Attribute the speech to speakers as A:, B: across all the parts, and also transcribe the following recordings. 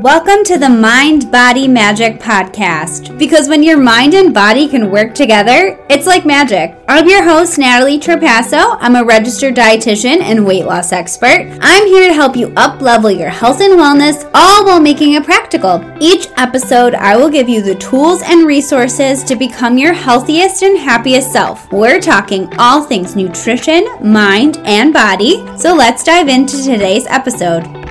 A: Welcome to the Mind Body Magic Podcast. Because when your mind and body can work together, it's like magic. I'm your host, Natalie Trapasso. I'm a registered dietitian and weight loss expert. I'm here to help you up level your health and wellness, all while making it practical. Each episode, I will give you the tools and resources to become your healthiest and happiest self. We're talking all things nutrition, mind, and body. So let's dive into today's episode.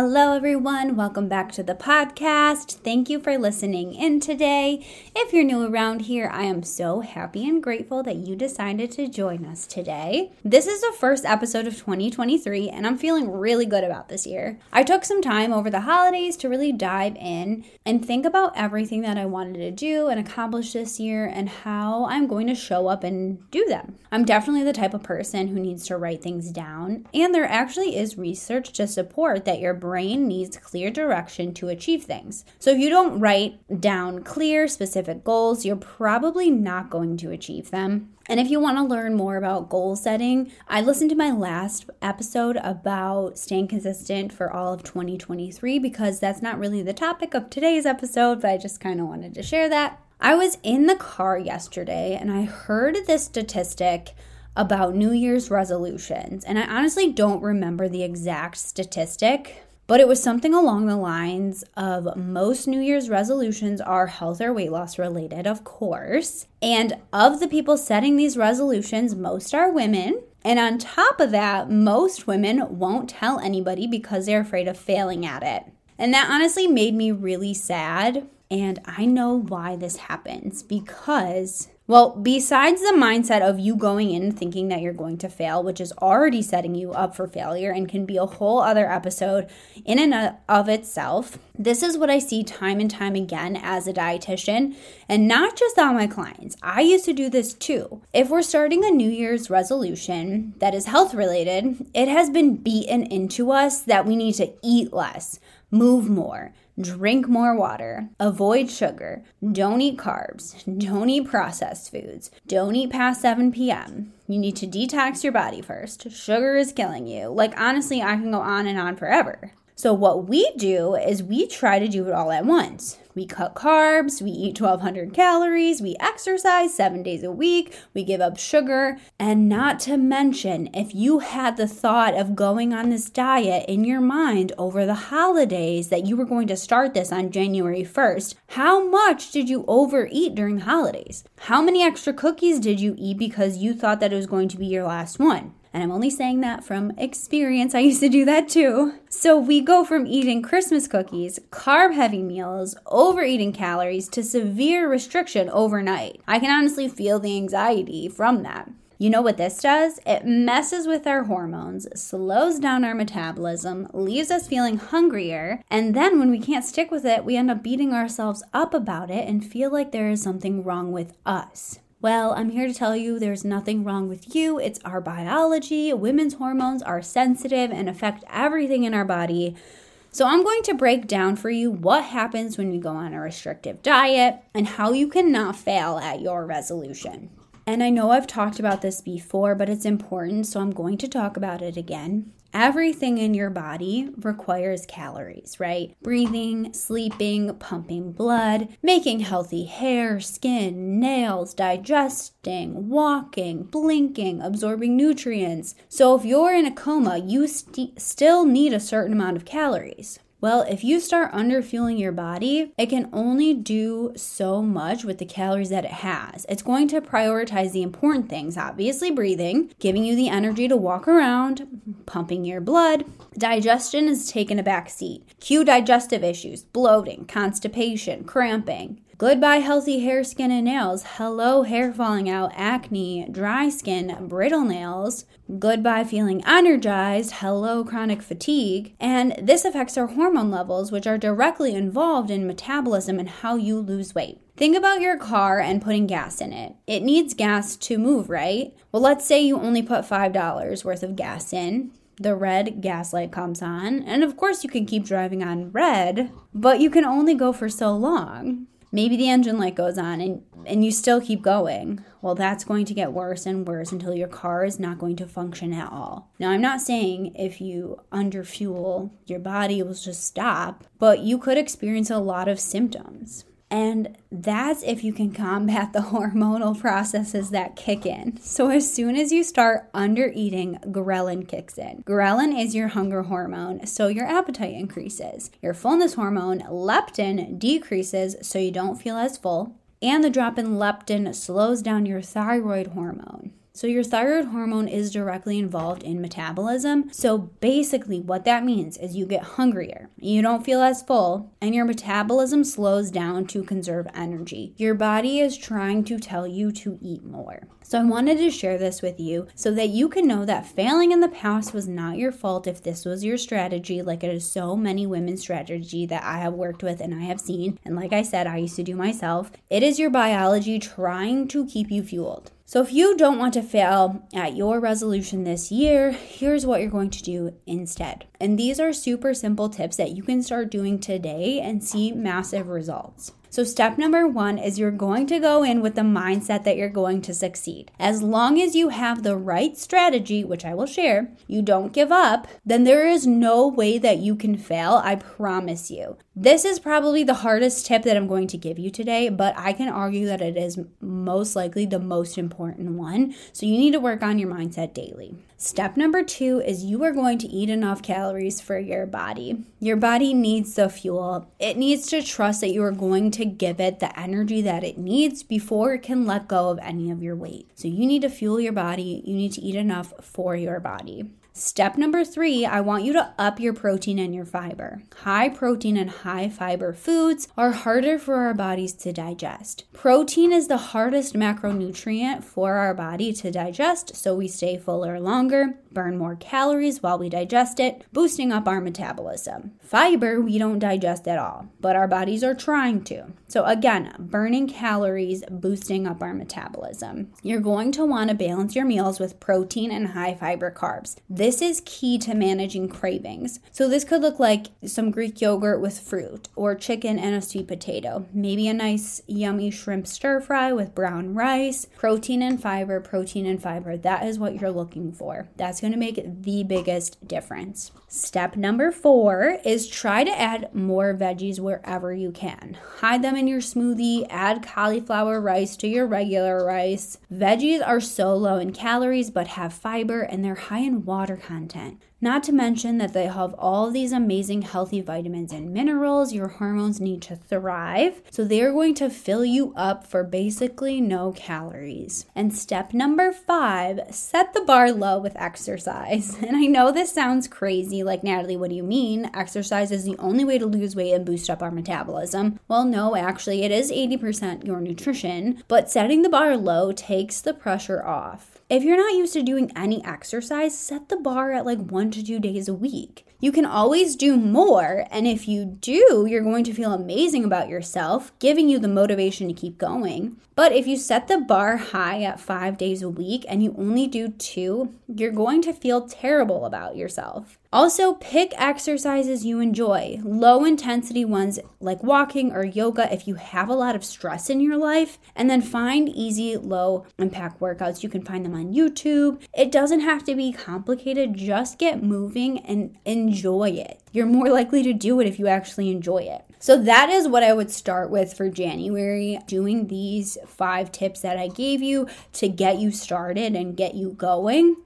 A: Hello, everyone. Welcome back to the podcast. Thank you for listening in today. If you're new around here, I am so happy and grateful that you decided to join us today. This is the first episode of 2023, and I'm feeling really good about this year. I took some time over the holidays to really dive in and think about everything that I wanted to do and accomplish this year and how I'm going to show up and do them. I'm definitely the type of person who needs to write things down, and there actually is research to support that your brain needs clear direction to achieve things. So if you don't write down clear, specific goals, you're probably not going to achieve them. And if you want to learn more about goal setting, I listened to my last episode about staying consistent for all of 2023 because that's not really the topic of today's episode, but I just kind of wanted to share that. I was in the car yesterday and I heard this statistic about New Year's resolutions. And I honestly don't remember the exact statistic, but it was something along the lines of most New Year's resolutions are health or weight loss related, of course. And of the people setting these resolutions, most are women. And on top of that, most women won't tell anybody because they're afraid of failing at it. And that honestly made me really sad. And I know why this happens because well, besides the mindset of you going in thinking that you're going to fail, which is already setting you up for failure and can be a whole other episode in and of itself, this is what I see time and time again as a dietitian, and not just on my clients. I used to do this too. If we're starting a New Year's resolution that is health related, it has been beaten into us that we need to eat less, move more, drink more water, avoid sugar, don't eat carbs, don't eat processed foods, don't eat past 7 p.m. You need to detox your body first. Sugar is killing you. Like, honestly, I can go on and on forever. So, what we do is we try to do it all at once. We cut carbs, we eat 1200 calories, we exercise seven days a week, we give up sugar. And not to mention, if you had the thought of going on this diet in your mind over the holidays that you were going to start this on January 1st, how much did you overeat during the holidays? How many extra cookies did you eat because you thought that it was going to be your last one? And I'm only saying that from experience. I used to do that too. So we go from eating Christmas cookies, carb heavy meals, overeating calories to severe restriction overnight. I can honestly feel the anxiety from that. You know what this does? It messes with our hormones, slows down our metabolism, leaves us feeling hungrier, and then when we can't stick with it, we end up beating ourselves up about it and feel like there is something wrong with us. Well, I'm here to tell you there's nothing wrong with you. It's our biology. Women's hormones are sensitive and affect everything in our body. So, I'm going to break down for you what happens when you go on a restrictive diet and how you cannot fail at your resolution. And I know I've talked about this before, but it's important, so I'm going to talk about it again. Everything in your body requires calories, right? Breathing, sleeping, pumping blood, making healthy hair, skin, nails, digesting, walking, blinking, absorbing nutrients. So if you're in a coma, you st- still need a certain amount of calories. Well, if you start underfueling your body, it can only do so much with the calories that it has. It's going to prioritize the important things, obviously, breathing, giving you the energy to walk around, pumping your blood. Digestion is taking a back seat. Cue digestive issues, bloating, constipation, cramping. Goodbye, healthy hair, skin, and nails. Hello, hair falling out, acne, dry skin, brittle nails. Goodbye, feeling energized. Hello, chronic fatigue. And this affects our hormone levels, which are directly involved in metabolism and how you lose weight. Think about your car and putting gas in it. It needs gas to move, right? Well, let's say you only put $5 worth of gas in the red gas light comes on. And of course, you can keep driving on red, but you can only go for so long maybe the engine light goes on and and you still keep going, well, that's going to get worse and worse until your car is not going to function at all. Now, I'm not saying if you underfuel, your body will just stop, but you could experience a lot of symptoms. And that's if you can combat the hormonal processes that kick in. So, as soon as you start under eating, ghrelin kicks in. Ghrelin is your hunger hormone, so your appetite increases. Your fullness hormone, leptin, decreases, so you don't feel as full. And the drop in leptin slows down your thyroid hormone. So, your thyroid hormone is directly involved in metabolism. So, basically, what that means is you get hungrier, you don't feel as full, and your metabolism slows down to conserve energy. Your body is trying to tell you to eat more. So, I wanted to share this with you so that you can know that failing in the past was not your fault if this was your strategy, like it is so many women's strategy that I have worked with and I have seen. And like I said, I used to do myself. It is your biology trying to keep you fueled. So, if you don't want to fail at your resolution this year, here's what you're going to do instead. And these are super simple tips that you can start doing today and see massive results. So, step number one is you're going to go in with the mindset that you're going to succeed. As long as you have the right strategy, which I will share, you don't give up, then there is no way that you can fail. I promise you. This is probably the hardest tip that I'm going to give you today, but I can argue that it is most likely the most important one. So, you need to work on your mindset daily. Step number two is you are going to eat enough calories for your body. Your body needs the fuel. It needs to trust that you are going to give it the energy that it needs before it can let go of any of your weight. So you need to fuel your body. You need to eat enough for your body. Step number three, I want you to up your protein and your fiber. High protein and high fiber foods are harder for our bodies to digest. Protein is the hardest macronutrient for our body to digest, so we stay fuller longer, burn more calories while we digest it, boosting up our metabolism. Fiber, we don't digest at all, but our bodies are trying to. So, again, burning calories, boosting up our metabolism. You're going to want to balance your meals with protein and high fiber carbs. This is key to managing cravings. So, this could look like some Greek yogurt with fruit, or chicken and a sweet potato, maybe a nice, yummy shrimp stir fry with brown rice, protein and fiber, protein and fiber. That is what you're looking for. That's going to make the biggest difference. Step number four is try to add more veggies wherever you can. Hide them in your smoothie, add cauliflower rice to your regular rice. Veggies are so low in calories but have fiber and they're high in water content. Not to mention that they have all these amazing healthy vitamins and minerals your hormones need to thrive. So they are going to fill you up for basically no calories. And step number five set the bar low with exercise. And I know this sounds crazy like, Natalie, what do you mean? Exercise is the only way to lose weight and boost up our metabolism. Well, no, actually, it is 80% your nutrition, but setting the bar low takes the pressure off. If you're not used to doing any exercise, set the bar at like one to two days a week. You can always do more, and if you do, you're going to feel amazing about yourself, giving you the motivation to keep going. But if you set the bar high at five days a week and you only do two, you're going to feel terrible about yourself. Also, pick exercises you enjoy, low intensity ones like walking or yoga if you have a lot of stress in your life, and then find easy, low impact workouts. You can find them on YouTube. It doesn't have to be complicated, just get moving and enjoy it. You're more likely to do it if you actually enjoy it. So, that is what I would start with for January doing these five tips that I gave you to get you started and get you going.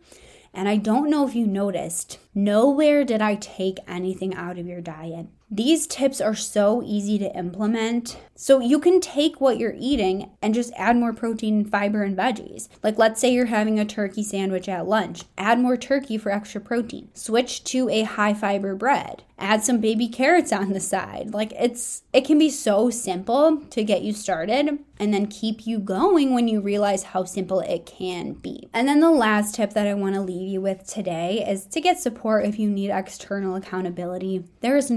A: And I don't know if you noticed, nowhere did I take anything out of your diet. These tips are so easy to implement. So you can take what you're eating and just add more protein, fiber, and veggies. Like, let's say you're having a turkey sandwich at lunch, add more turkey for extra protein. Switch to a high fiber bread. Add some baby carrots on the side. Like, it's it can be so simple to get you started and then keep you going when you realize how simple it can be. And then the last tip that I want to leave you with today is to get support if you need external accountability. There is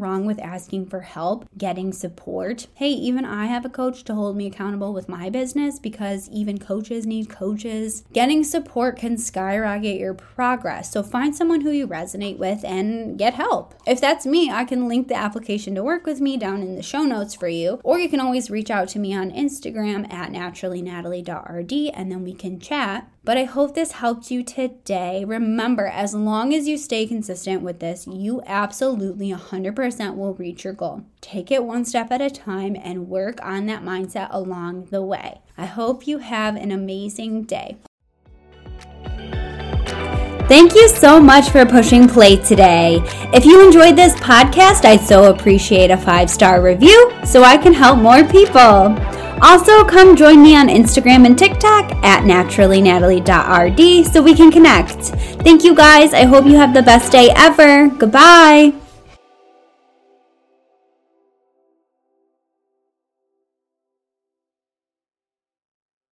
A: wrong with asking for help, getting support. Hey, even I have a coach to hold me accountable with my business because even coaches need coaches. Getting support can skyrocket your progress. So find someone who you resonate with and get help. If that's me, I can link the application to work with me down in the show notes for you, or you can always reach out to me on Instagram at naturallynatalie.rd and then we can chat. But I hope this helped you today. Remember, as long as you stay consistent with this, you absolutely 100% will reach your goal. Take it one step at a time and work on that mindset along the way. I hope you have an amazing day. Thank you so much for pushing play today. If you enjoyed this podcast, I'd so appreciate a five star review so I can help more people. Also, come join me on Instagram and TikTok at naturallynatalie.rd so we can connect. Thank you guys. I hope you have the best day ever. Goodbye.